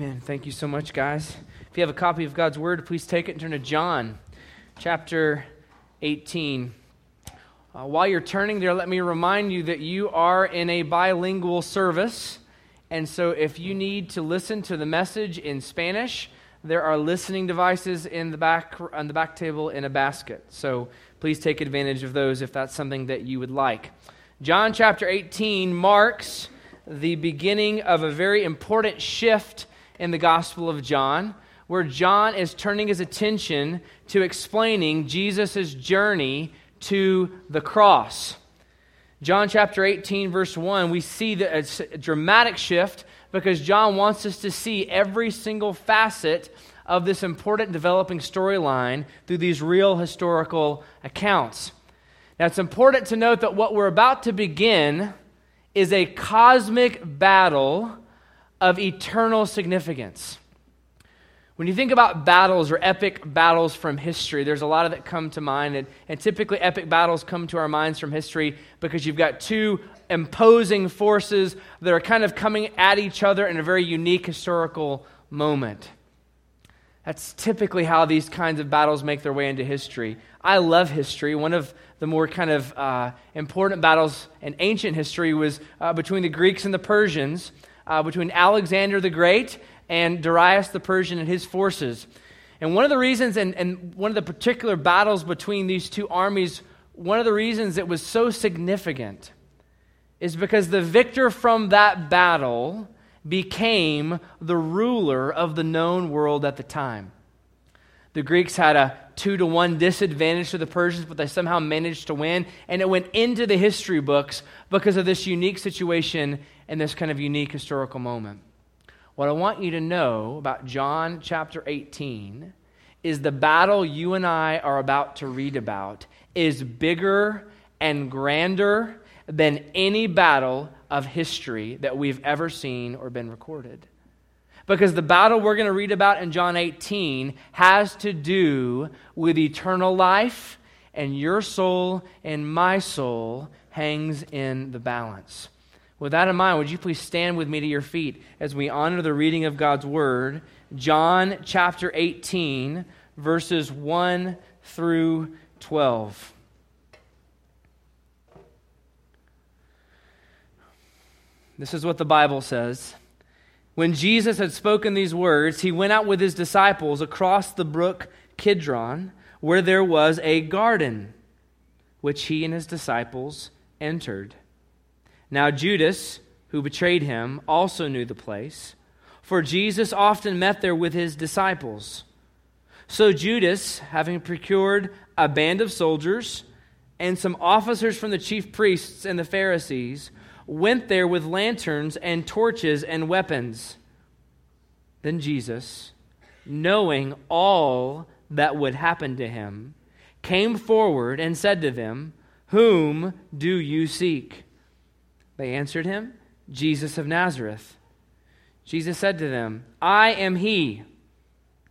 Amen. Thank you so much, guys. If you have a copy of God's Word, please take it and turn to John chapter 18. Uh, while you're turning there, let me remind you that you are in a bilingual service. And so if you need to listen to the message in Spanish, there are listening devices in the back on the back table in a basket. So please take advantage of those if that's something that you would like. John chapter 18 marks the beginning of a very important shift in the Gospel of John, where John is turning his attention to explaining Jesus' journey to the cross. John chapter 18, verse 1, we see a dramatic shift because John wants us to see every single facet of this important developing storyline through these real historical accounts. Now, it's important to note that what we're about to begin is a cosmic battle of eternal significance. When you think about battles or epic battles from history, there's a lot of that come to mind. And, and, typically, epic battles come to our minds from history because you've got two imposing forces that are kind of coming at each other in a very unique historical moment. That's typically how these kinds of battles make their way into history. I love history. One of the more kind of uh, important battles in ancient history was uh, between the Greeks and the Persians, uh, between Alexander the Great and Darius the Persian and his forces. And one of the reasons, and, and one of the particular battles between these two armies, one of the reasons it was so significant is because the victor from that battle became the ruler of the known world at the time. The Greeks had a two to one disadvantage to the Persians, but they somehow managed to win. And it went into the history books because of this unique situation and this kind of unique historical moment. What I want you to know about John chapter 18 is the battle you and I are about to read about is bigger and grander than any battle of history that we've ever seen or been recorded. Because the battle we're going to read about in John 18 has to do with eternal life, and your soul and my soul hangs in the balance. With that in mind, would you please stand with me to your feet as we honor the reading of God's Word? John chapter 18, verses 1 through 12. This is what the Bible says. When Jesus had spoken these words, he went out with his disciples across the brook Kidron, where there was a garden, which he and his disciples entered. Now, Judas, who betrayed him, also knew the place, for Jesus often met there with his disciples. So Judas, having procured a band of soldiers and some officers from the chief priests and the Pharisees, went there with lanterns and torches and weapons. Then Jesus, knowing all that would happen to him, came forward and said to them, Whom do you seek? They answered him, Jesus of Nazareth. Jesus said to them, I am he.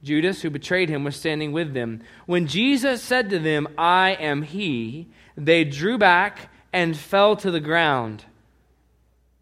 Judas, who betrayed him, was standing with them. When Jesus said to them, I am he, they drew back and fell to the ground.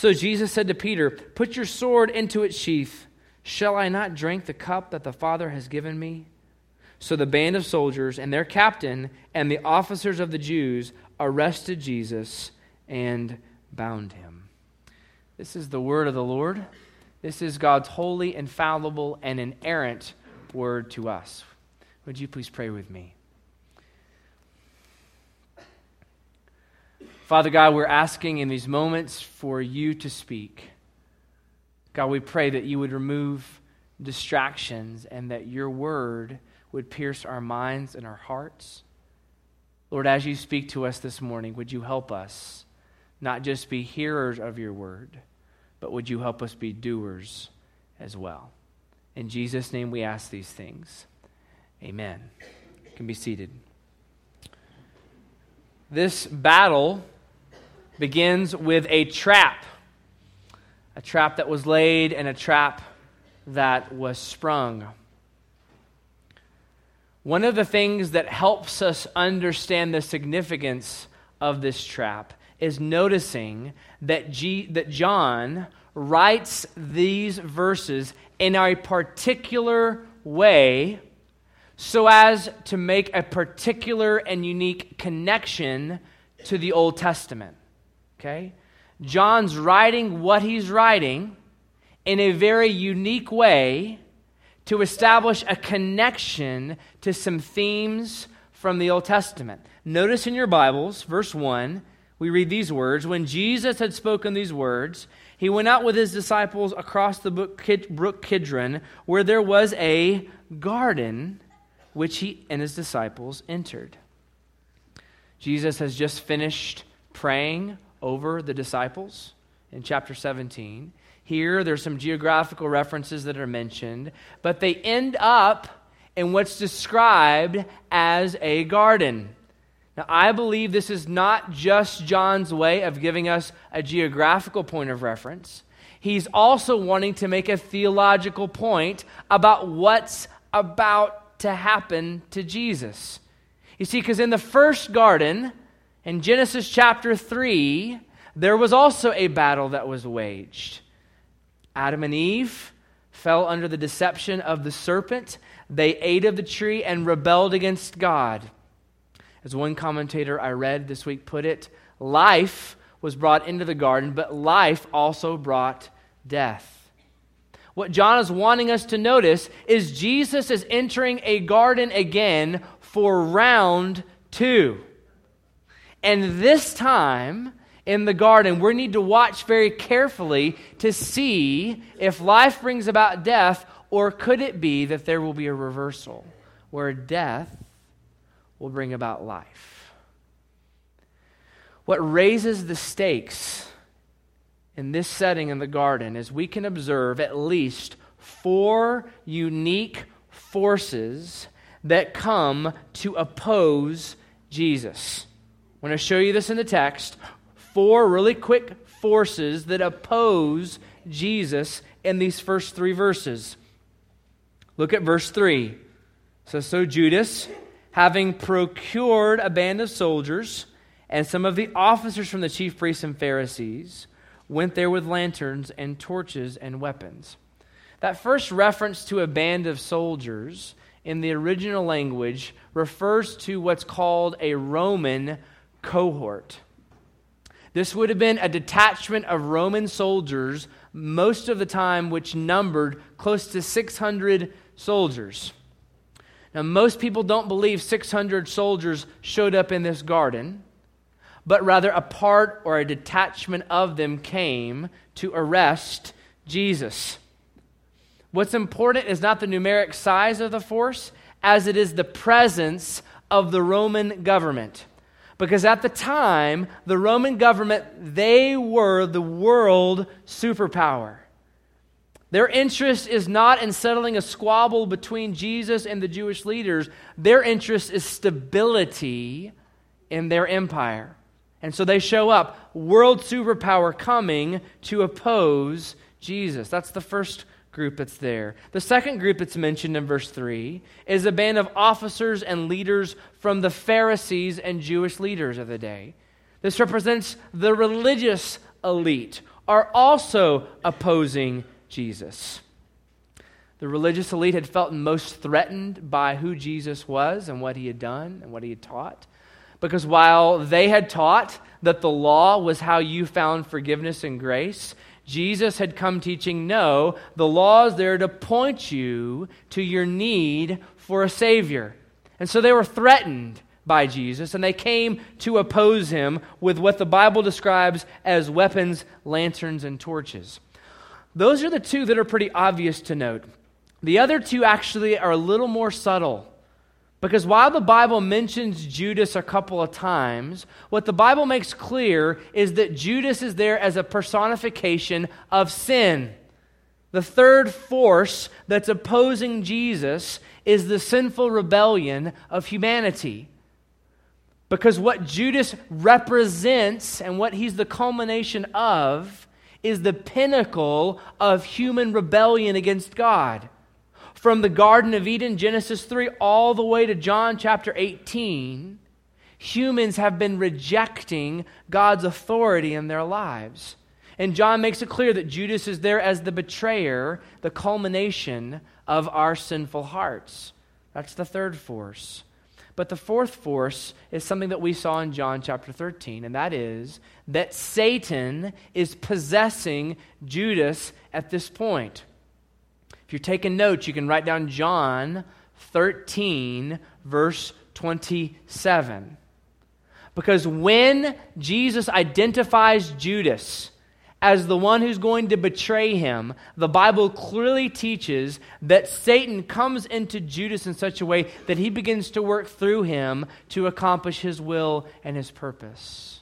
So Jesus said to Peter, Put your sword into its sheath. Shall I not drink the cup that the Father has given me? So the band of soldiers and their captain and the officers of the Jews arrested Jesus and bound him. This is the word of the Lord. This is God's holy, infallible, and inerrant word to us. Would you please pray with me? Father God, we're asking in these moments for you to speak. God, we pray that you would remove distractions and that your word would pierce our minds and our hearts. Lord, as you speak to us this morning, would you help us not just be hearers of your word? but would you help us be doers as well? In Jesus' name we ask these things. Amen. You can be seated. This battle begins with a trap. A trap that was laid and a trap that was sprung. One of the things that helps us understand the significance of this trap is noticing that, G, that John writes these verses in a particular way so as to make a particular and unique connection to the Old Testament. Okay? John's writing what he's writing in a very unique way to establish a connection to some themes from the Old Testament. Notice in your Bibles, verse 1, we read these words When Jesus had spoken these words, he went out with his disciples across the brook Kidron, where there was a garden which he and his disciples entered. Jesus has just finished praying over the disciples in chapter 17. Here, there's some geographical references that are mentioned, but they end up in what's described as a garden. Now, I believe this is not just John's way of giving us a geographical point of reference. He's also wanting to make a theological point about what's about to happen to Jesus. You see, because in the first garden, in Genesis chapter 3, there was also a battle that was waged. Adam and Eve fell under the deception of the serpent. They ate of the tree and rebelled against God. As one commentator I read this week put it, life was brought into the garden, but life also brought death. What John is wanting us to notice is Jesus is entering a garden again for round two. And this time, in the garden, we need to watch very carefully to see if life brings about death, or could it be that there will be a reversal where death will bring about life? What raises the stakes in this setting in the garden is we can observe at least four unique forces that come to oppose Jesus. I want to show you this in the text four really quick forces that oppose Jesus in these first three verses. Look at verse 3. So, so Judas, having procured a band of soldiers and some of the officers from the chief priests and Pharisees, went there with lanterns and torches and weapons. That first reference to a band of soldiers in the original language refers to what's called a Roman cohort. This would have been a detachment of Roman soldiers, most of the time, which numbered close to 600 soldiers. Now, most people don't believe 600 soldiers showed up in this garden, but rather a part or a detachment of them came to arrest Jesus. What's important is not the numeric size of the force, as it is the presence of the Roman government. Because at the time, the Roman government, they were the world superpower. Their interest is not in settling a squabble between Jesus and the Jewish leaders. Their interest is stability in their empire. And so they show up, world superpower coming to oppose Jesus. That's the first group that's there. The second group that's mentioned in verse 3 is a band of officers and leaders from the Pharisees and Jewish leaders of the day. This represents the religious elite are also opposing Jesus. The religious elite had felt most threatened by who Jesus was and what he had done and what he had taught. Because while they had taught that the law was how you found forgiveness and grace, Jesus had come teaching no, the law is there to point you to your need for a Savior. And so they were threatened by Jesus, and they came to oppose him with what the Bible describes as weapons, lanterns, and torches. Those are the two that are pretty obvious to note. The other two actually are a little more subtle. Because while the Bible mentions Judas a couple of times, what the Bible makes clear is that Judas is there as a personification of sin. The third force that's opposing Jesus is the sinful rebellion of humanity. Because what Judas represents and what he's the culmination of is the pinnacle of human rebellion against God. From the Garden of Eden, Genesis 3, all the way to John chapter 18, humans have been rejecting God's authority in their lives. And John makes it clear that Judas is there as the betrayer, the culmination of our sinful hearts. That's the third force. But the fourth force is something that we saw in John chapter 13, and that is that Satan is possessing Judas at this point. If you're taking notes, you can write down John 13, verse 27. Because when Jesus identifies Judas as the one who's going to betray him, the Bible clearly teaches that Satan comes into Judas in such a way that he begins to work through him to accomplish his will and his purpose.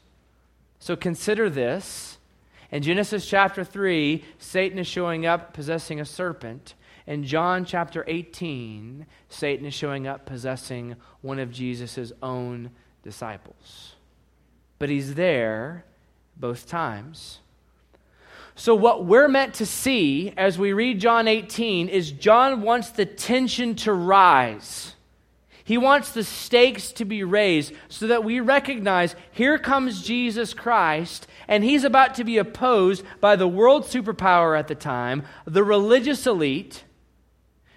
So consider this. In Genesis chapter 3, Satan is showing up possessing a serpent. In John chapter 18, Satan is showing up possessing one of Jesus' own disciples. But he's there both times. So, what we're meant to see as we read John 18 is John wants the tension to rise. He wants the stakes to be raised so that we recognize here comes Jesus Christ, and he's about to be opposed by the world superpower at the time, the religious elite,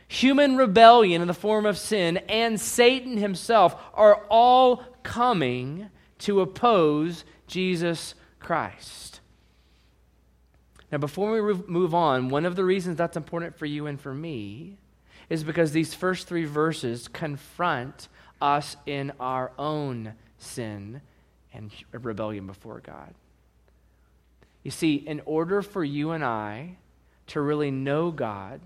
human rebellion in the form of sin, and Satan himself are all coming to oppose Jesus Christ. Now, before we move on, one of the reasons that's important for you and for me is because these first three verses confront us in our own sin and rebellion before God. You see, in order for you and I to really know God,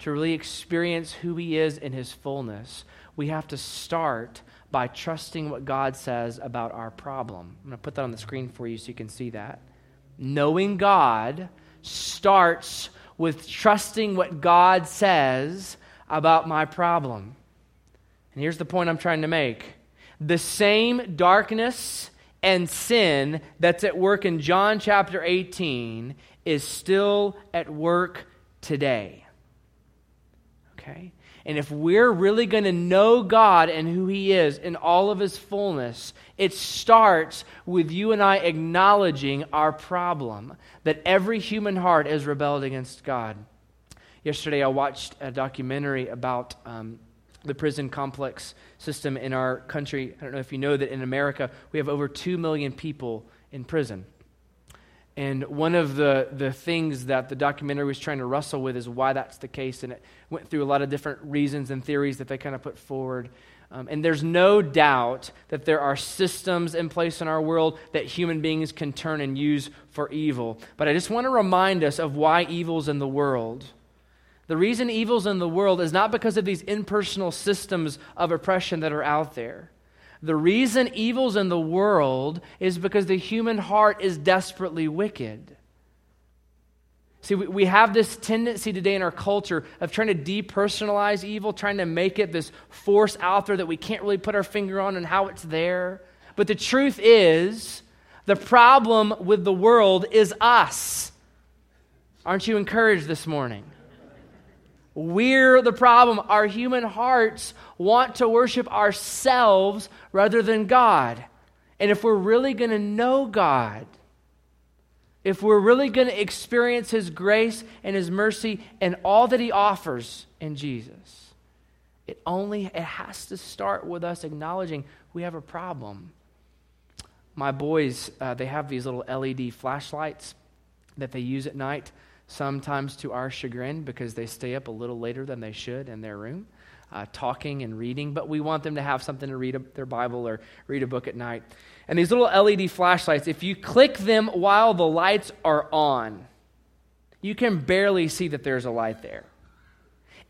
to really experience who He is in His fullness, we have to start by trusting what God says about our problem. I'm going to put that on the screen for you so you can see that knowing God starts with trusting what God says about my problem. And here's the point I'm trying to make the same darkness and sin that's at work in John chapter 18 is still at work today. Okay? And if we're really going to know God and who He is in all of His fullness, it starts with you and I acknowledging our problem that every human heart is rebelled against God. Yesterday, I watched a documentary about um, the prison complex system in our country. I don't know if you know that in America, we have over 2 million people in prison. And one of the, the things that the documentary was trying to wrestle with is why that's the case. And it went through a lot of different reasons and theories that they kind of put forward. Um, and there's no doubt that there are systems in place in our world that human beings can turn and use for evil. But I just want to remind us of why evil's in the world. The reason evil's in the world is not because of these impersonal systems of oppression that are out there. The reason evil's in the world is because the human heart is desperately wicked. See, we, have this tendency today in our culture of trying to depersonalize evil, trying to make it this force out there that we can't really put our finger on and how it's there. But the truth is, the problem with the world is us. Aren't you encouraged this morning? We're the problem. Our human hearts want to worship ourselves rather than God. And if we're really going to know God, if we're really going to experience His grace and His mercy and all that He offers in Jesus, it only it has to start with us acknowledging we have a problem. My boys, uh, they have these little LED flashlights that they use at night sometimes to our chagrin because they stay up a little later than they should in their room, uh, talking and reading, but we want them to have something to read a, their Bible or read a book at night. And these little LED flashlights, if you click them while the lights are on, you can barely see that there's a light there.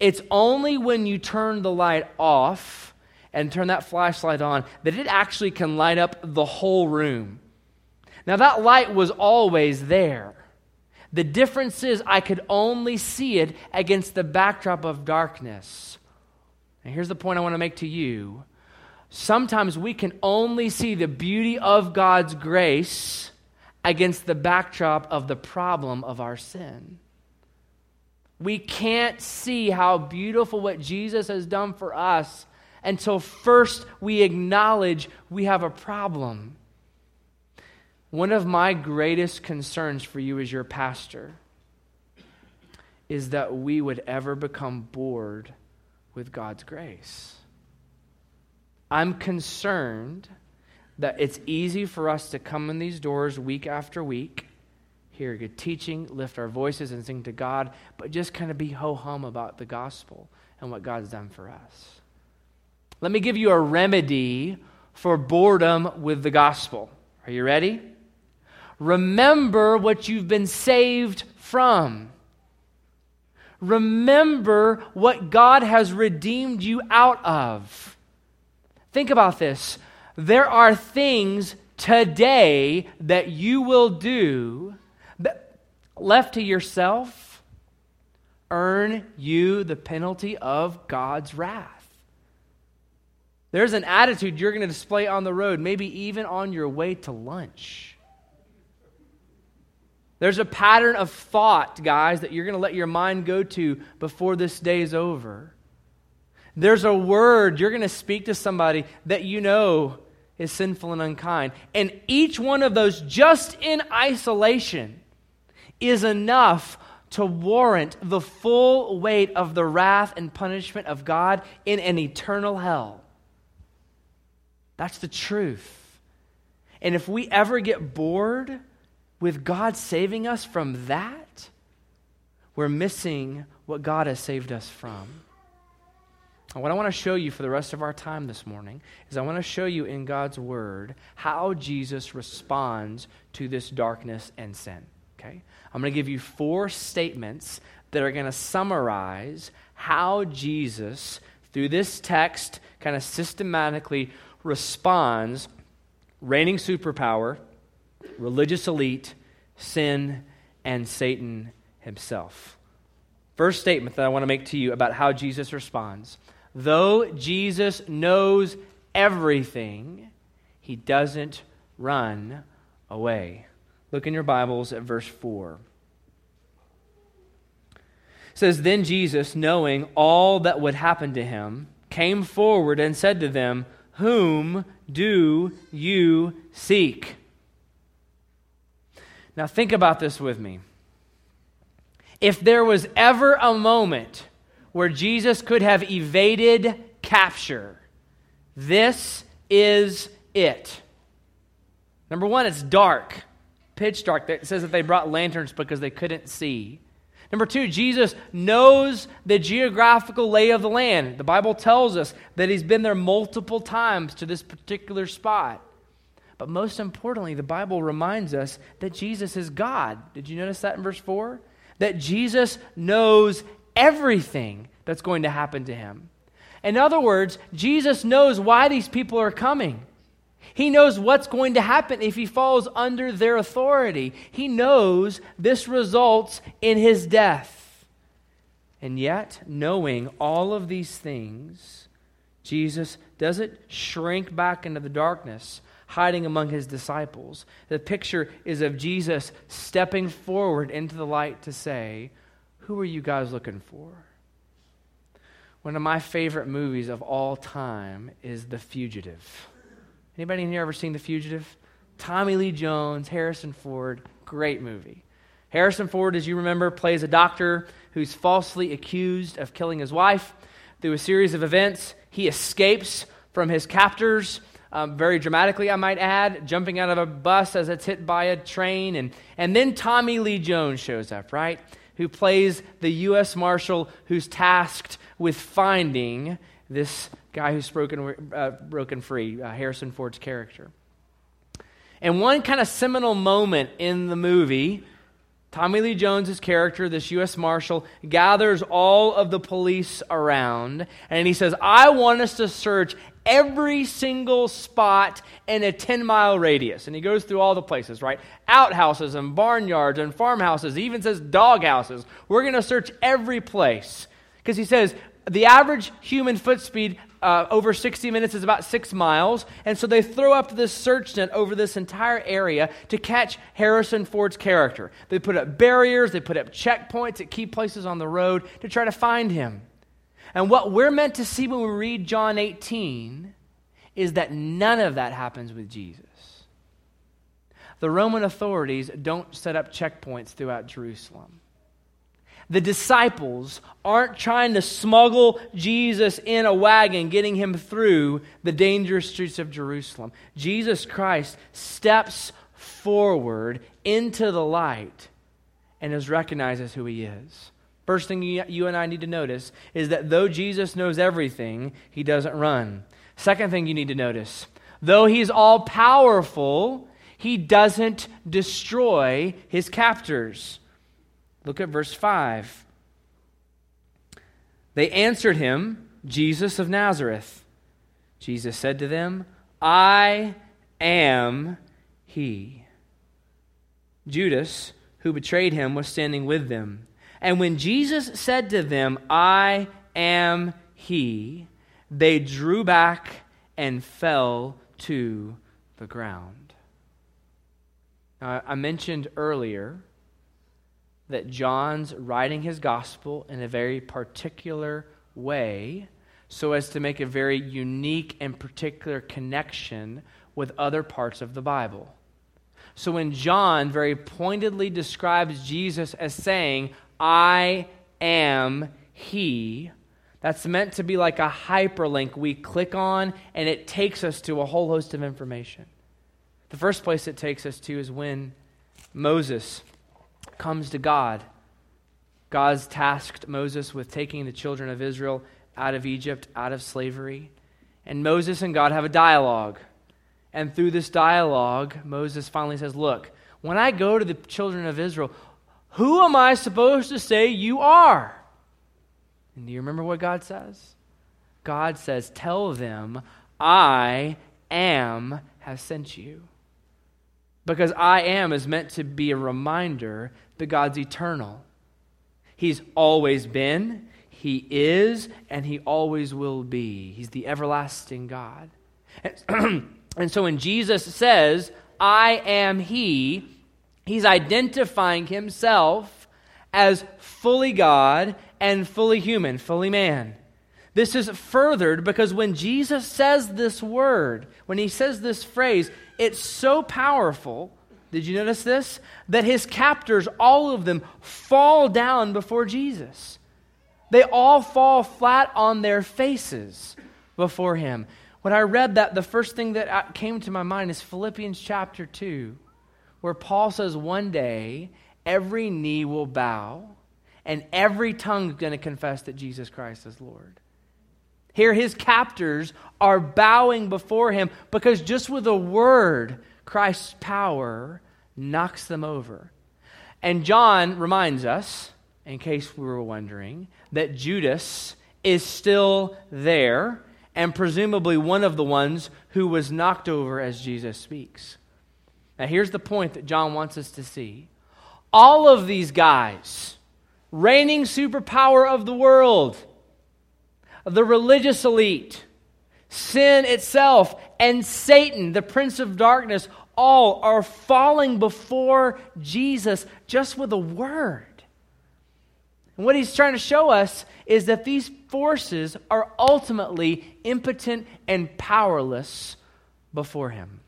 It's only when you turn the light off and turn that flashlight on that it actually can light up the whole room. Now, that light was always there. The difference is I could only see it against the backdrop of darkness. And here's the point I want to make to you. Sometimes we can only see the beauty of God's grace against the backdrop of the problem of our sin. We can't see how beautiful what Jesus has done for us until first we acknowledge we have a problem. One of my greatest concerns for you as your pastor is that we would ever become bored with God's grace. I'm concerned that it's easy for us to come in these doors week after week, hear good teaching, lift our voices, and sing to God, but just kind of be ho hum about the gospel and what God's done for us. Let me give you a remedy for boredom with the gospel. Are you ready? Remember what you've been saved from. Remember what God has redeemed you out of. Think about this. There are things today that you will do that, left to yourself, earn you the penalty of God's wrath. There's an attitude you're going to display on the road, maybe even on your way to lunch. There's a pattern of thought, guys, that you're going to let your mind go to before this day is over. There's a word you're going to speak to somebody that you know is sinful and unkind. And each one of those, just in isolation, is enough to warrant the full weight of the wrath and punishment of God in an eternal hell. That's the truth. And if we ever get bored with God saving us from that, we're missing what God has saved us from. And what I want to show you for the rest of our time this morning is I want to show you in God's Word how Jesus responds to this darkness and sin. Okay? I'm going to give you four statements that are going to summarize how Jesus, through this text, kind of systematically responds reigning superpower, religious elite, sin, and Satan himself. First statement that I want to make to you about how Jesus responds though Jesus knows everything, he doesn't run away. Look in your Bibles at verse 4. It says, Then Jesus, knowing all that would happen to him, came forward and said to them, Whom do you seek? Now, think about this with me. If there was ever a moment where Jesus could have evaded capture. This is it. Number one, it's dark, pitch dark. It says that they brought lanterns because they couldn't see. Number two, Jesus knows the geographical lay of the land. The Bible tells us that he's been there multiple times to this particular spot. But most importantly, the Bible reminds us that Jesus is God. Did you notice that in verse 4? That Jesus knows everything that's going to happen to him. In other words, Jesus knows why these people are coming. He knows what's going to happen if he falls under their authority. He knows this results in his death. And yet, knowing all of these things, Jesus doesn't shrink back into the darkness, hiding among his disciples. The picture is of Jesus stepping forward into the light to say, who are you guys looking for? One of my favorite movies of all time is The Fugitive. Anybody in here ever seen The Fugitive? Tommy Lee Jones, Harrison Ford, great movie. Harrison Ford, as you remember, plays a doctor who's falsely accused of killing his wife. Through a series of events, he escapes from his captors, um, very dramatically, I might add, jumping out of a bus as it's hit by a train. And, and then Tommy Lee Jones shows up, right? who plays the U.S. Marshal who's tasked with finding this guy who's broken, uh, broken free, uh, Harrison Ford's character. And one kind of seminal moment in the movie Tommy Lee Jones's character, this U.S. Marshal, gathers all of the police around and he says, I want us to search every single spot in a 10 mile radius. And he goes through all the places, right? Outhouses and barnyards and farmhouses. He even says doghouses. We're going to search every place. Because he says the average human foot speed uh, over 60 minutes is about six miles. And so they throw up this search net over this entire area to catch Harrison Ford's character. They put up barriers, they put up checkpoints at key places on the road to try to find him. And what we're meant to see when we read John 18 is that none of that happens with Jesus. The Roman authorities don't set up checkpoints throughout Jerusalem. The disciples aren't trying to smuggle Jesus in a wagon, getting him through the dangerous streets of Jerusalem. Jesus Christ steps forward into the light and is recognized as who he is. First thing you, and I need to notice is that though Jesus knows everything, he doesn't run. Second thing you need to notice though he's all powerful, he doesn't destroy his captors. Look at verse 5. They answered him, Jesus of Nazareth. Jesus said to them, I am he. Judas, who betrayed him, was standing with them. And when Jesus said to them, I am he, they drew back and fell to the ground. Now, I mentioned earlier that John's writing his gospel in a very particular way so as to make a very unique and particular connection with other parts of the Bible. So when John very pointedly describes Jesus as saying, I am He, that's meant to be like a hyperlink we click on and it takes us to a whole host of information. The first place it takes us to is when Moses comes to God. God's tasked Moses with taking the children of Israel out of Egypt, out of slavery. And Moses and God have a dialogue. And through this dialogue, Moses finally says, Look, when I go to the children of Israel, who am I supposed to say you are? And do you remember what God says? God says, Tell them, I am have sent you. Because I am is meant to be a reminder that God's eternal. He's always been, He is, and He always will be. He's the everlasting God. And, so when Jesus says, I am He, He's identifying Himself as fully God and fully human, fully man. This is furthered because when Jesus says this word, when he says this phrase, it's so powerful. Did you notice this? That his captors, all of them, fall down before Jesus. They all fall flat on their faces before him. When I read that, the first thing that uh, came to my mind is Philippians chapter 2, where Paul says, One day every knee will bow and every tongue is going to confess that Jesus Christ is Lord. Here, his captors are bowing before him because just with a word, Christ's power knocks them over. And John reminds us, in case we were wondering, that Judas is still there and presumably one of the ones who was knocked over as Jesus speaks. Now, here's the point that John wants us to see. All of these guys, reigning superpower of the world, the religious elite, sin itself, and Satan, the prince of darkness, all are falling before Jesus just with a word. And what he's trying to show us is that these forces are ultimately impotent and powerless before him.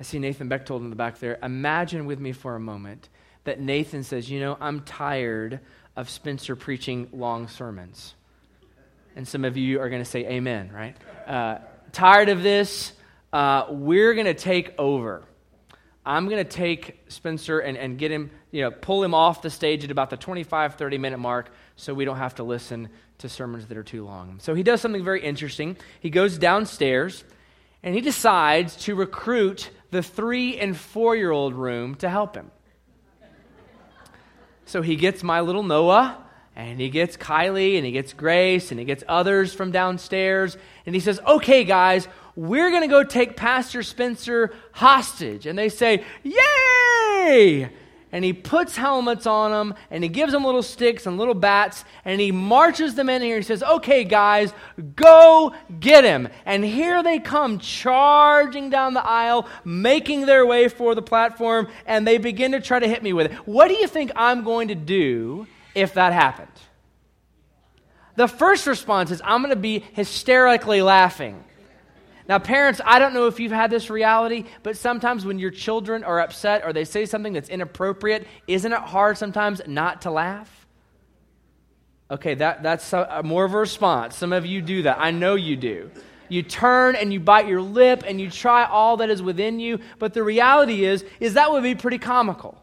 I see Nathan Bechtold in the back there. Imagine with me for a moment that Nathan says, You know, I'm tired of Spencer preaching long sermons. And some of you are going to say amen, right? Uh, tired of this? Uh, we're going to take over. I'm going to take Spencer and, and get him, you know, pull him off the stage at about the 25, 30 minute mark so we don't have to listen to sermons that are too long. So he does something very interesting. He goes downstairs and he decides to recruit the three and four year old room to help him. So he gets my little Noah, and he gets Kylie, and he gets Grace, and he gets others from downstairs. And he says, Okay, guys, we're going to go take Pastor Spencer hostage. And they say, Yay! and he puts helmets on them and he gives them little sticks and little bats and he marches them in here. He says, Okay, guys, go get him. And here they come charging down the aisle, making their way for the platform, and they begin to try to hit me with it. What do you think I'm going to do if that happened? The first response is I'm going to be hysterically laughing. Now, parents, I don't know if you've had this reality, but sometimes when your children are upset or they say something that's inappropriate, isn't it hard sometimes not to laugh? Okay, that, that's a, more of a response. Some of you do that. I know you do. You turn and you bite your lip and you try all that is within you, but the reality is, is that would be pretty comical.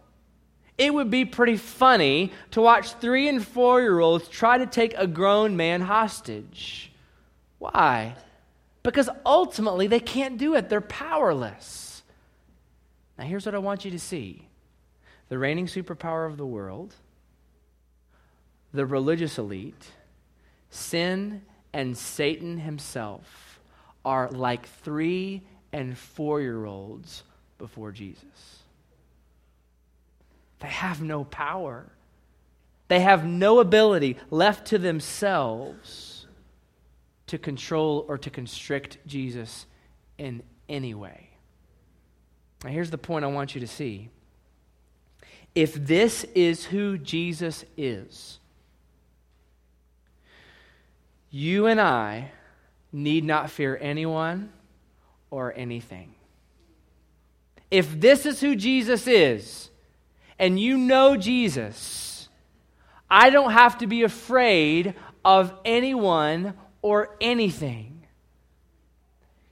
It would be pretty funny to watch three and four year olds try to take a grown man hostage. Why? because ultimately they can't do it. They're powerless. Now, here's what I want you to see the reigning superpower of the world, the religious elite, sin, and Satan himself are like three and four year olds before Jesus. They have no power. They have no ability left to themselves to control or to constrict Jesus in any way. Now, here's the point I want you to see. If this is who Jesus is, you and I need not fear anyone or anything. If this is who Jesus is, and you know Jesus, I don't have to be afraid of anyone or anything.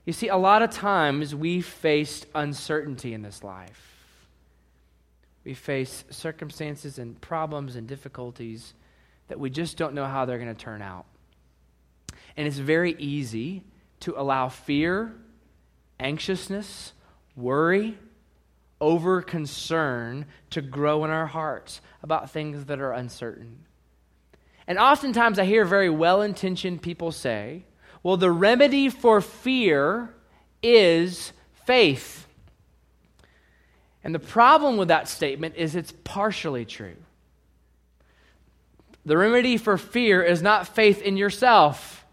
You see, a lot of times we face uncertainty in this life. We face circumstances and problems and difficulties that we just don't know how they're going to turn out. And it's very easy to allow fear, anxiousness, worry, over concern to grow in our hearts about things that are uncertain. And oftentimes I hear very well intentioned people say, well, the remedy for fear is faith. And the problem with that statement is it's partially true. The remedy for fear is not faith in yourself.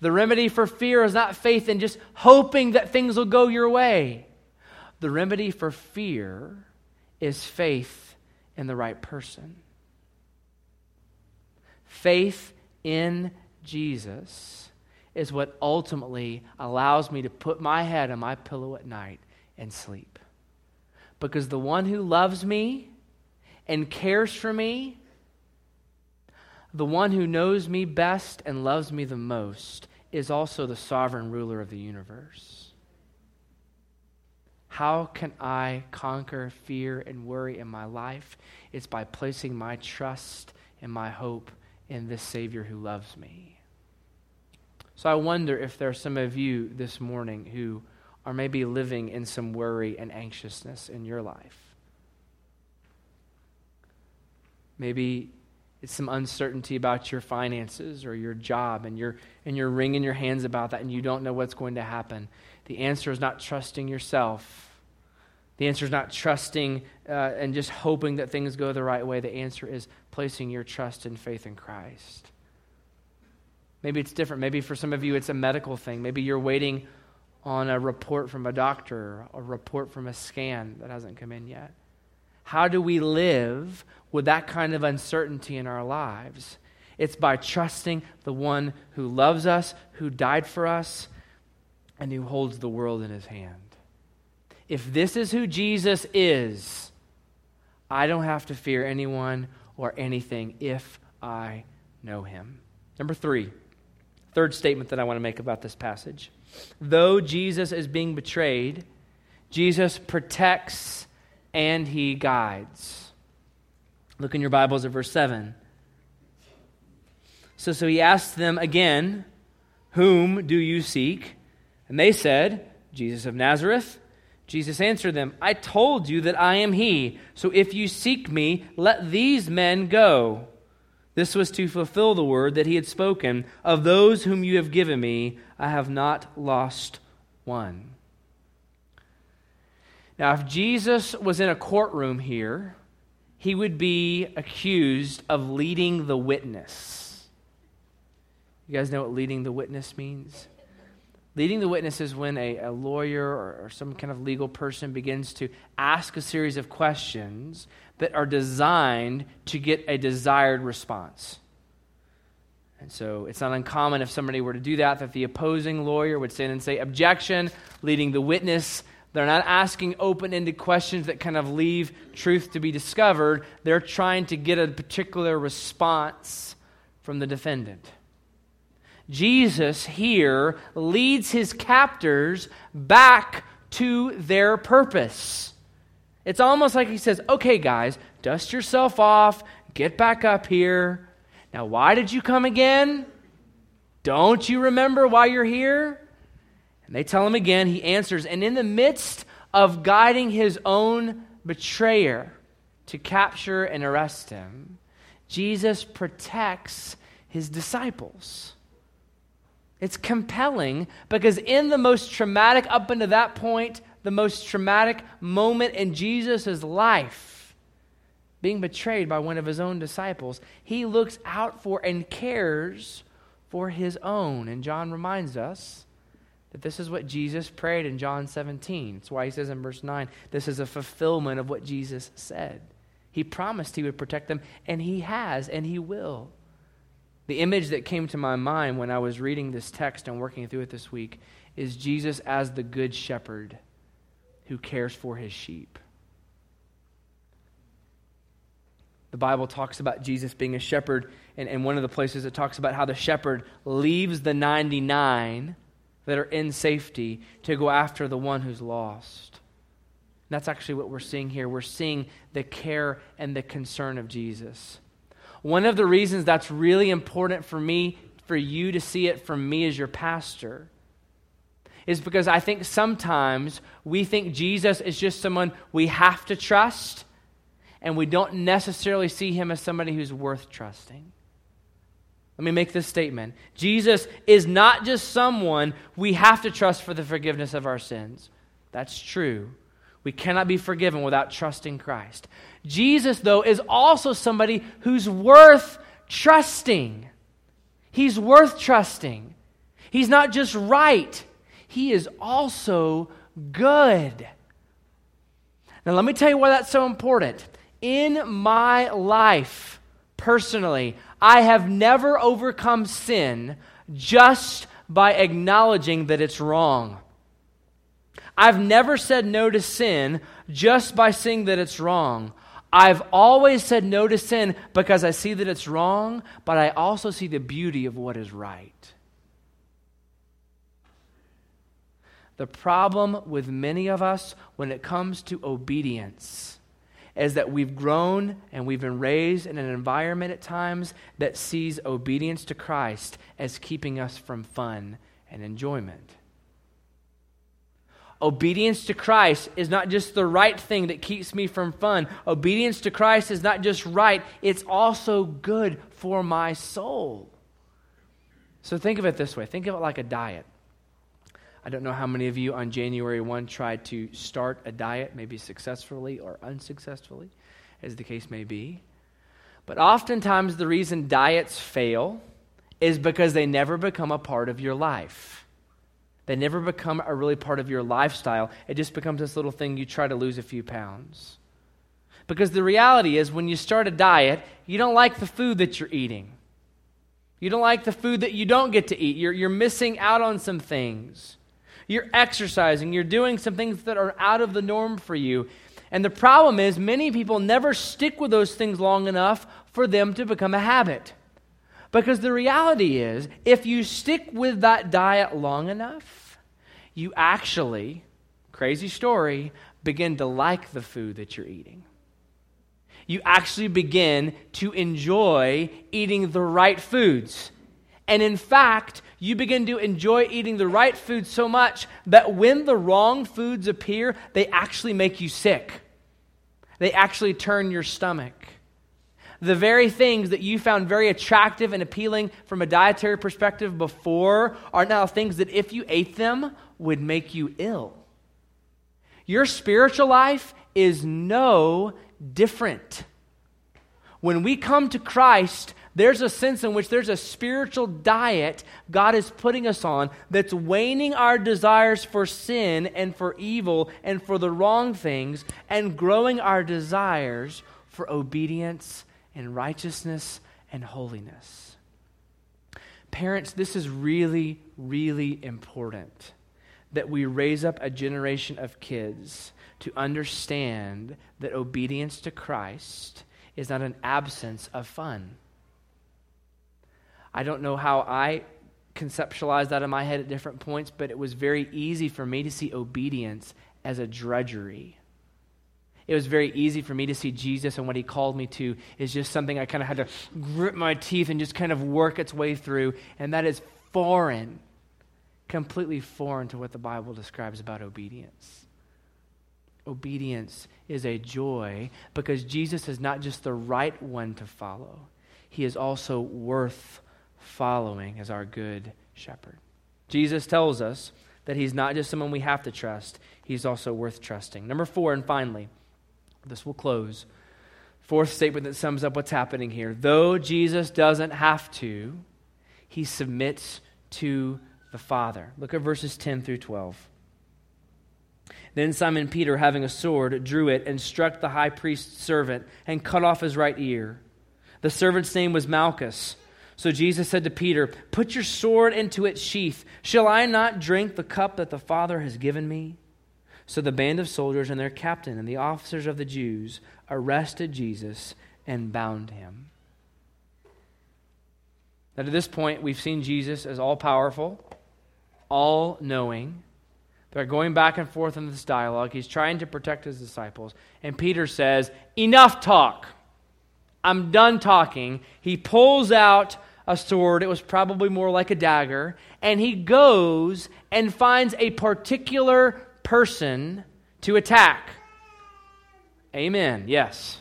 The remedy for fear is not faith in just hoping that things will go your way. The remedy for fear is faith in the right person. Faith in Jesus is what ultimately allows me to put my head on my pillow at night and sleep. Because the one who loves me and cares for me, the one who knows me best and loves me the most, is also the sovereign ruler of the universe. How can I conquer fear and worry in my life? It's by placing my trust and my hope in this Savior who loves me. So I wonder if there are some of you this morning who are maybe living in some worry and anxiousness in your life. Maybe it's some uncertainty about your finances or your job, and you're, and you're wringing your hands about that, and you don't know what's going to happen. The answer is not trusting yourself. The answer is not trusting uh, and just hoping that things go the right way. The answer is placing your trust and faith in Christ. Maybe it's different. Maybe for some of you, it's a medical thing. Maybe you're waiting on a report from a doctor, a report from a scan that hasn't come in yet. How do we live with that kind of uncertainty in our lives? It's by trusting the one who loves us, who died for us, and who holds the world in his hand. If this is who Jesus is, I don't have to fear anyone or anything if I know him. Number three, third statement that I want to make about this passage. Though Jesus is being betrayed, Jesus protects and he guides. Look in your Bibles at verse 7. So, so he asked them again, Whom do you seek? And they said, Jesus of Nazareth. Jesus answered them, I told you that I am he. So if you seek me, let these men go. This was to fulfill the word that he had spoken Of those whom you have given me, I have not lost one. Now, if Jesus was in a courtroom here, he would be accused of leading the witness. You guys know what leading the witness means? Leading the witness is when a, a lawyer or, or some kind of legal person begins to ask a series of questions that are designed to get a desired response. And so it's not uncommon if somebody were to do that, that the opposing lawyer would stand and say, Objection, leading the witness. They're not asking open ended questions that kind of leave truth to be discovered. They're trying to get a particular response from the defendant. Jesus here leads his captors back to their purpose. It's almost like he says, okay, guys, dust yourself off, get back up here. Now, why did you come again? Don't you remember why you're here? And they tell him again. He answers. And in the midst of guiding his own betrayer to capture and arrest him, Jesus protects his disciples. It's compelling because in the most traumatic, up until that point, the most traumatic moment in Jesus' life, being betrayed by one of his own disciples, he looks out for and cares for his own. And John reminds us that this is what Jesus prayed in John 17. That's why he says in verse 9, this is a fulfillment of what Jesus said. He promised he would protect them, and he has, and he will. The image that came to my mind when I was reading this text and working through it this week is Jesus as the good shepherd who cares for his sheep. The Bible talks about Jesus being a shepherd, and, and one of the places it talks about how the shepherd leaves the 99 that are in safety to go after the one who's lost. And that's actually what we're seeing here. We're seeing the care and the concern of Jesus. One of the reasons that's really important for me, for you to see it from me as your pastor, is because I think sometimes we think Jesus is just someone we have to trust, and we don't necessarily see him as somebody who's worth trusting. Let me make this statement Jesus is not just someone we have to trust for the forgiveness of our sins. That's true. We cannot be forgiven without trusting Christ. Jesus, though, is also somebody who's worth trusting. He's worth trusting. He's not just right, he is also good. Now, let me tell you why that's so important. In my life, personally, I have never overcome sin just by acknowledging that it's wrong. I've never said no to sin just by seeing that it's wrong. I've always said no to sin because I see that it's wrong, but I also see the beauty of what is right. The problem with many of us when it comes to obedience is that we've grown and we've been raised in an environment at times that sees obedience to Christ as keeping us from fun and enjoyment. Obedience to Christ is not just the right thing that keeps me from fun. Obedience to Christ is not just right, it's also good for my soul. So think of it this way think of it like a diet. I don't know how many of you on January 1 tried to start a diet, maybe successfully or unsuccessfully, as the case may be. But oftentimes, the reason diets fail is because they never become a part of your life. They never become a really part of your lifestyle. It just becomes this little thing you try to lose a few pounds. Because the reality is, when you start a diet, you don't like the food that you're eating. You don't like the food that you don't get to eat. You're, you're missing out on some things. You're exercising. You're doing some things that are out of the norm for you. And the problem is, many people never stick with those things long enough for them to become a habit. Because the reality is, if you stick with that diet long enough, you actually, crazy story, begin to like the food that you're eating. You actually begin to enjoy eating the right foods. And in fact, you begin to enjoy eating the right food so much that when the wrong foods appear, they actually make you sick. They actually turn your stomach. The very things that you found very attractive and appealing from a dietary perspective before are now things that if you ate them would make you ill. Your spiritual life is no different. When we come to Christ, there's a sense in which there's a spiritual diet God is putting us on that's waning our desires for sin and for evil and for the wrong things and growing our desires for obedience and righteousness and holiness. Parents, this is really, really important that we raise up a generation of kids to understand that obedience to Christ is not an absence of fun. I don't know how I conceptualized that in my head at different points, but it was very easy for me to see obedience as a drudgery. It was very easy for me to see Jesus and what he called me to is just something I kind of had to grip my teeth and just kind of work its way through. And that is foreign, completely foreign to what the Bible describes about obedience. Obedience is a joy because Jesus is not just the right one to follow, he is also worth following as our good shepherd. Jesus tells us that he's not just someone we have to trust, he's also worth trusting. Number four, and finally, this will close. Fourth statement that sums up what's happening here. Though Jesus doesn't have to, he submits to the Father. Look at verses 10 through 12. Then Simon Peter, having a sword, drew it and struck the high priest's servant and cut off his right ear. The servant's name was Malchus. So Jesus said to Peter, Put your sword into its sheath. Shall I not drink the cup that the Father has given me? So the band of soldiers and their captain and the officers of the Jews arrested Jesus and bound him. Now, to this point, we've seen Jesus as all powerful, all knowing they're going back and forth in this dialogue. He's trying to protect his disciples. And Peter says, Enough talk. I'm done talking. He pulls out a sword. It was probably more like a dagger. And he goes and finds a particular person to attack. Amen. Yes.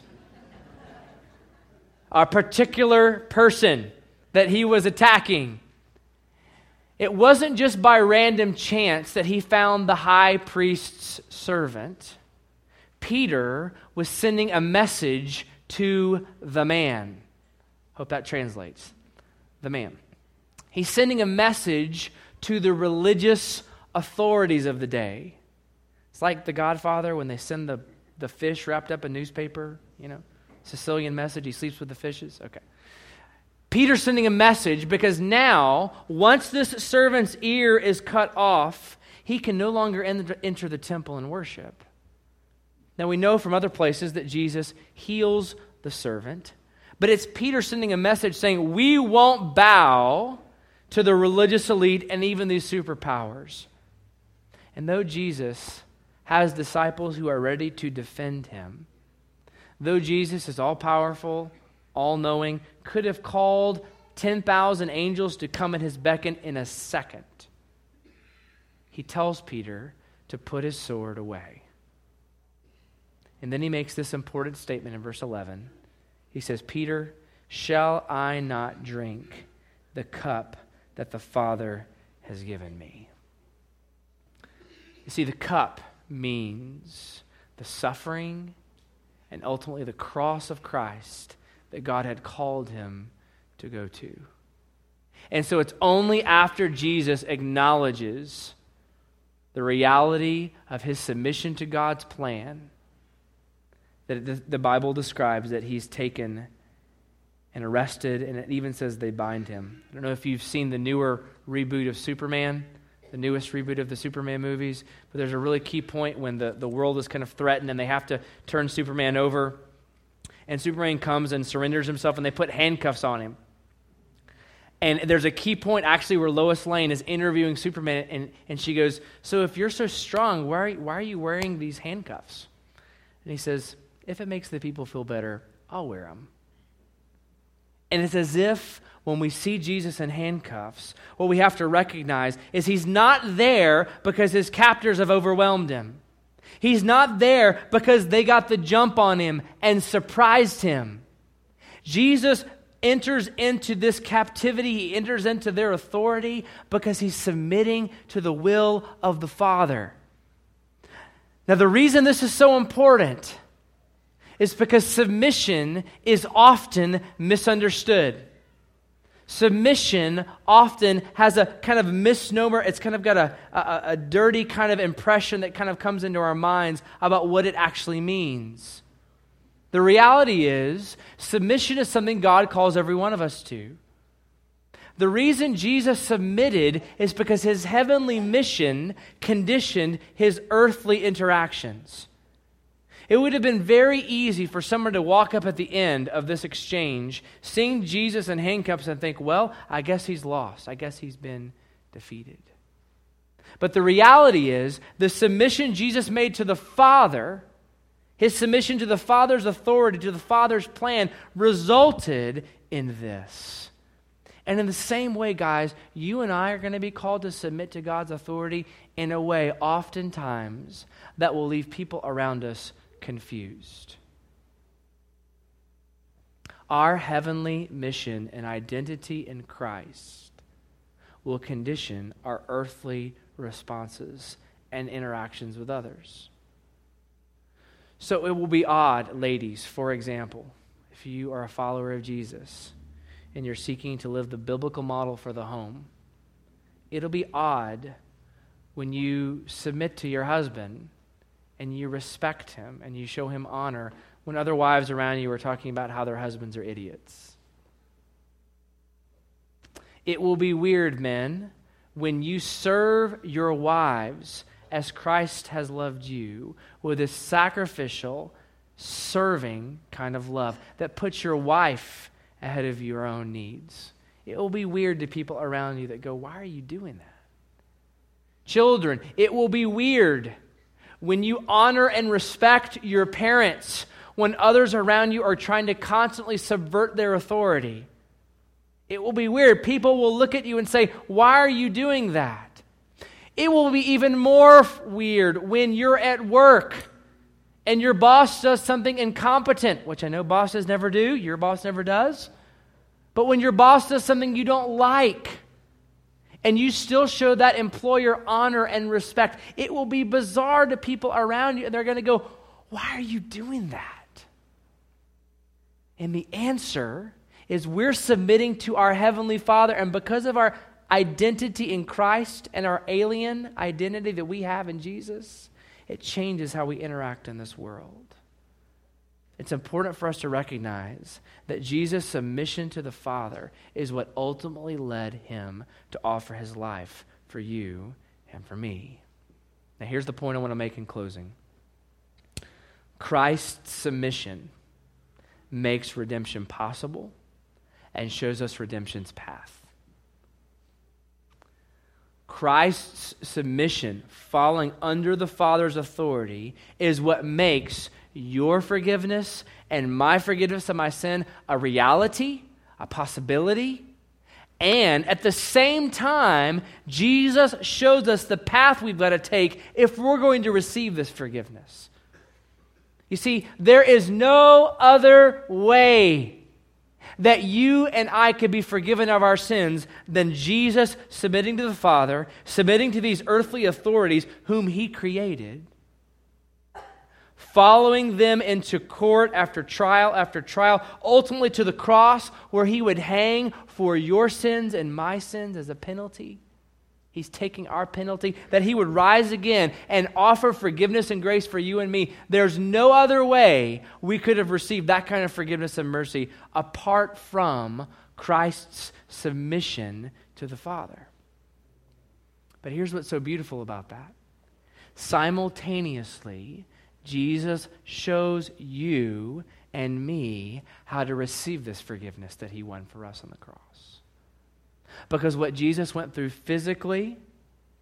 A particular person that he was attacking. It wasn't just by random chance that he found the high priest's servant. Peter was sending a message to the man. Hope that translates. The man. He's sending a message to the religious authorities of the day. It's like the Godfather when they send the, the fish wrapped up in newspaper, you know, Sicilian message, he sleeps with the fishes. Okay. Peter's sending a message because now, once this servant's ear is cut off, he can no longer enter the temple and worship. Now, we know from other places that Jesus heals the servant, but it's Peter sending a message saying, We won't bow to the religious elite and even these superpowers. And though Jesus has disciples who are ready to defend him, though Jesus is all powerful, all knowing, could have called 10,000 angels to come at his beckon in a second. He tells Peter to put his sword away. And then he makes this important statement in verse 11. He says, Peter, shall I not drink the cup that the Father has given me? You see, the cup means the suffering and ultimately the cross of Christ that God had called him to go to. And so it's only after Jesus acknowledges the reality of his submission to God's plan that the Bible describes that he's taken and arrested, and it even says they bind him. I don't know if you've seen the newer reboot of Superman, the newest reboot of the Superman movies, but there's a really key point when the, the world is kind of threatened and they have to turn Superman over and Superman comes and surrenders himself, and they put handcuffs on him. And there's a key point actually where Lois Lane is interviewing Superman, and, and she goes, So if you're so strong, why are, why are you wearing these handcuffs? And he says, If it makes the people feel better, I'll wear them. And it's as if when we see Jesus in handcuffs, what we have to recognize is he's not there because his captors have overwhelmed him. He's not there because they got the jump on him and surprised him. Jesus enters into this captivity, he enters into their authority because he's submitting to the will of the Father. Now, the reason this is so important is because submission is often misunderstood. Submission often has a kind of misnomer. It's kind of got a, a, a, dirty kind of impression that kind of comes into our minds about what it actually means. The reality is, submission is something God calls every one of us to. The reason Jesus submitted is because his heavenly mission conditioned his earthly interactions. It would have been very easy for someone to walk up at the end of this exchange, seeing Jesus in handcuffs, and think, well, I guess he's lost. I guess he's been defeated. But the reality is, the submission Jesus made to the Father his submission to the Father's authority, to the Father's plan, resulted in this. And in the same way, guys, you and I are going to be called to submit to God's authority in a way, oftentimes, that will leave people around us confused. Our heavenly mission and identity in Christ will condition our earthly responses and interactions with others. So it will be odd, ladies, for example, if you are a follower of Jesus and you're seeking to live the biblical model for the home. It'll be odd when you submit to your husband and you respect him and you show him honor when other wives around you are talking about how their husbands are idiots. It will be weird, men, when you serve your wives as Christ has loved you with this sacrificial, serving kind of love that puts your wife ahead of your own needs. It will be weird to people around you that go, Why are you doing that? Children, it will be weird when you honor and respect your parents when others around you are trying to constantly subvert their authority. It will be weird. People will look at you and say, Why are you doing that? It will be even more weird when you're at work and your boss does something incompetent, which I know bosses never do, your boss never does. But when your boss does something you don't like, and you still show that employer honor and respect, it will be bizarre to people around you, and they're going to go, Why are you doing that? And the answer is we're submitting to our Heavenly Father, and because of our identity in Christ and our alien identity that we have in Jesus, it changes how we interact in this world. It's important for us to recognize that Jesus' submission to the Father is what ultimately led him to offer his life for you and for me. Now, here's the point I want to make in closing Christ's submission makes redemption possible and shows us redemption's path. Christ's submission, falling under the Father's authority, is what makes your forgiveness and my forgiveness of my sin a reality, a possibility. And at the same time, Jesus shows us the path we've got to take if we're going to receive this forgiveness. You see, there is no other way that you and I could be forgiven of our sins than Jesus submitting to the Father, submitting to these earthly authorities whom He created, following them into court after trial after trial, ultimately to the cross where He would hang for your sins and my sins as a penalty. He's taking our penalty, that He would rise again and offer forgiveness and grace for you and me. There's no other way we could have received that kind of forgiveness and mercy apart from Christ's submission to the Father. But here's what's so beautiful about that simultaneously, Jesus shows you and me how to receive this forgiveness that He won for us on the cross. Because what Jesus went through physically,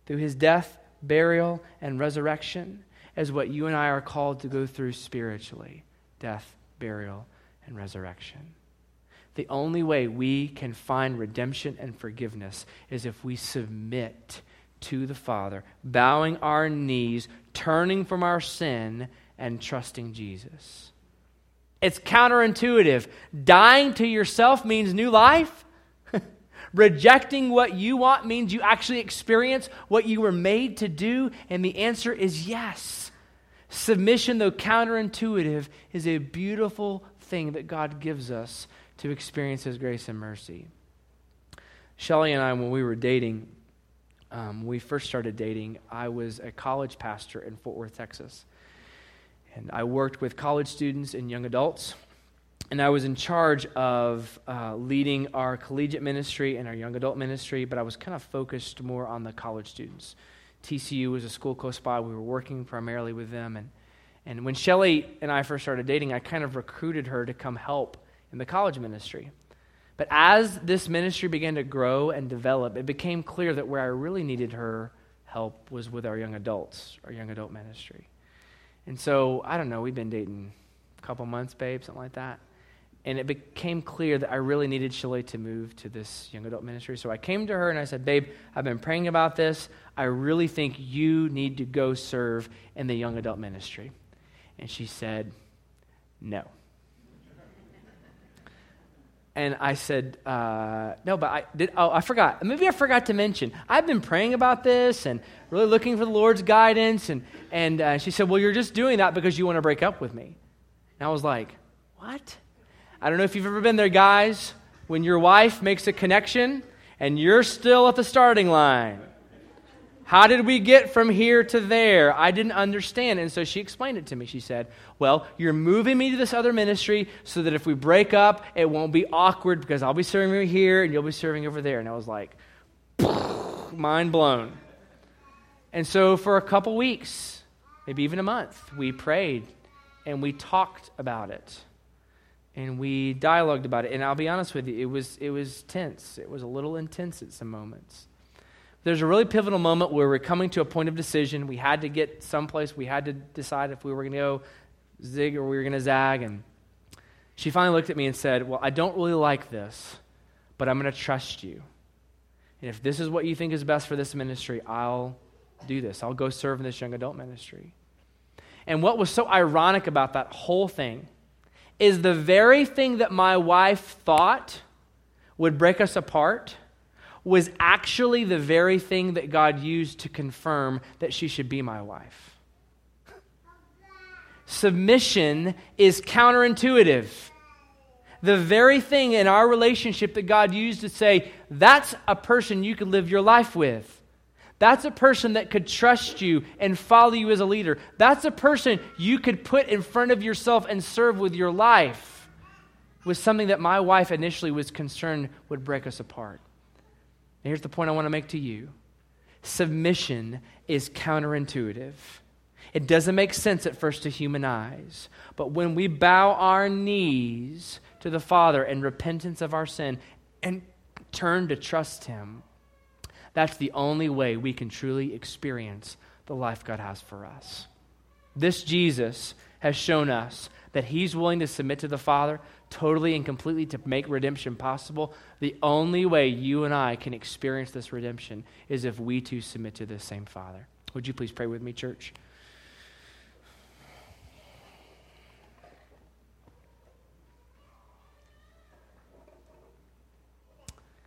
through his death, burial, and resurrection, is what you and I are called to go through spiritually death, burial, and resurrection. The only way we can find redemption and forgiveness is if we submit to the Father, bowing our knees, turning from our sin, and trusting Jesus. It's counterintuitive. Dying to yourself means new life. Rejecting what you want means you actually experience what you were made to do. And the answer is yes. Submission, though counterintuitive, is a beautiful thing that God gives us to experience His grace and mercy. Shelly and I, when we were dating, um, we first started dating, I was a college pastor in Fort Worth, Texas. And I worked with college students and young adults. And I was in charge of uh, leading our collegiate ministry and our young adult ministry, but I was kind of focused more on the college students. TCU was a school close by. We were working primarily with them. And, and when Shelly and I first started dating, I kind of recruited her to come help in the college ministry. But as this ministry began to grow and develop, it became clear that where I really needed her help was with our young adults, our young adult ministry. And so, I don't know, we've been dating a couple months, babe, something like that. And it became clear that I really needed Shelly to move to this young adult ministry. So I came to her and I said, Babe, I've been praying about this. I really think you need to go serve in the young adult ministry. And she said, No. And I said, uh, no, but I did. Oh, I forgot. Maybe I forgot to mention. I've been praying about this and really looking for the Lord's guidance. And, and uh, she said, well, you're just doing that because you want to break up with me. And I was like, what? I don't know if you've ever been there, guys, when your wife makes a connection and you're still at the starting line. How did we get from here to there? I didn't understand. And so she explained it to me. She said, Well, you're moving me to this other ministry so that if we break up, it won't be awkward because I'll be serving you here and you'll be serving over there. And I was like, mind blown. And so for a couple weeks, maybe even a month, we prayed and we talked about it and we dialogued about it. And I'll be honest with you, it was, it was tense. It was a little intense at some moments there's a really pivotal moment where we're coming to a point of decision. We had to get someplace. We had to decide if we were going to go zig or we were going to zag. And she finally looked at me and said, Well, I don't really like this, but I'm going to trust you. And if this is what you think is best for this ministry, I'll do this. I'll go serve in this young adult ministry. And what was so ironic about that whole thing is the very thing that my wife thought would break us apart was actually the very thing that God used to confirm that she should be my wife. Submission is counterintuitive. The very thing in our relationship that God used to say, that's a person you could live your life with. That's a person that could trust you and follow you as a leader. That's a person you could put in front of yourself and serve with your life. Was something that my wife initially was concerned would break us apart. Here's the point I want to make to you submission is counterintuitive. It doesn't make sense at first to human eyes. But when we bow our knees to the Father in repentance of our sin and turn to trust Him, that's the only way we can truly experience the life God has for us. This Jesus has shown us that He's willing to submit to the Father totally and completely to make redemption possible, the only way you and I can experience this redemption is if we too submit to this same Father. Would you please pray with me, church?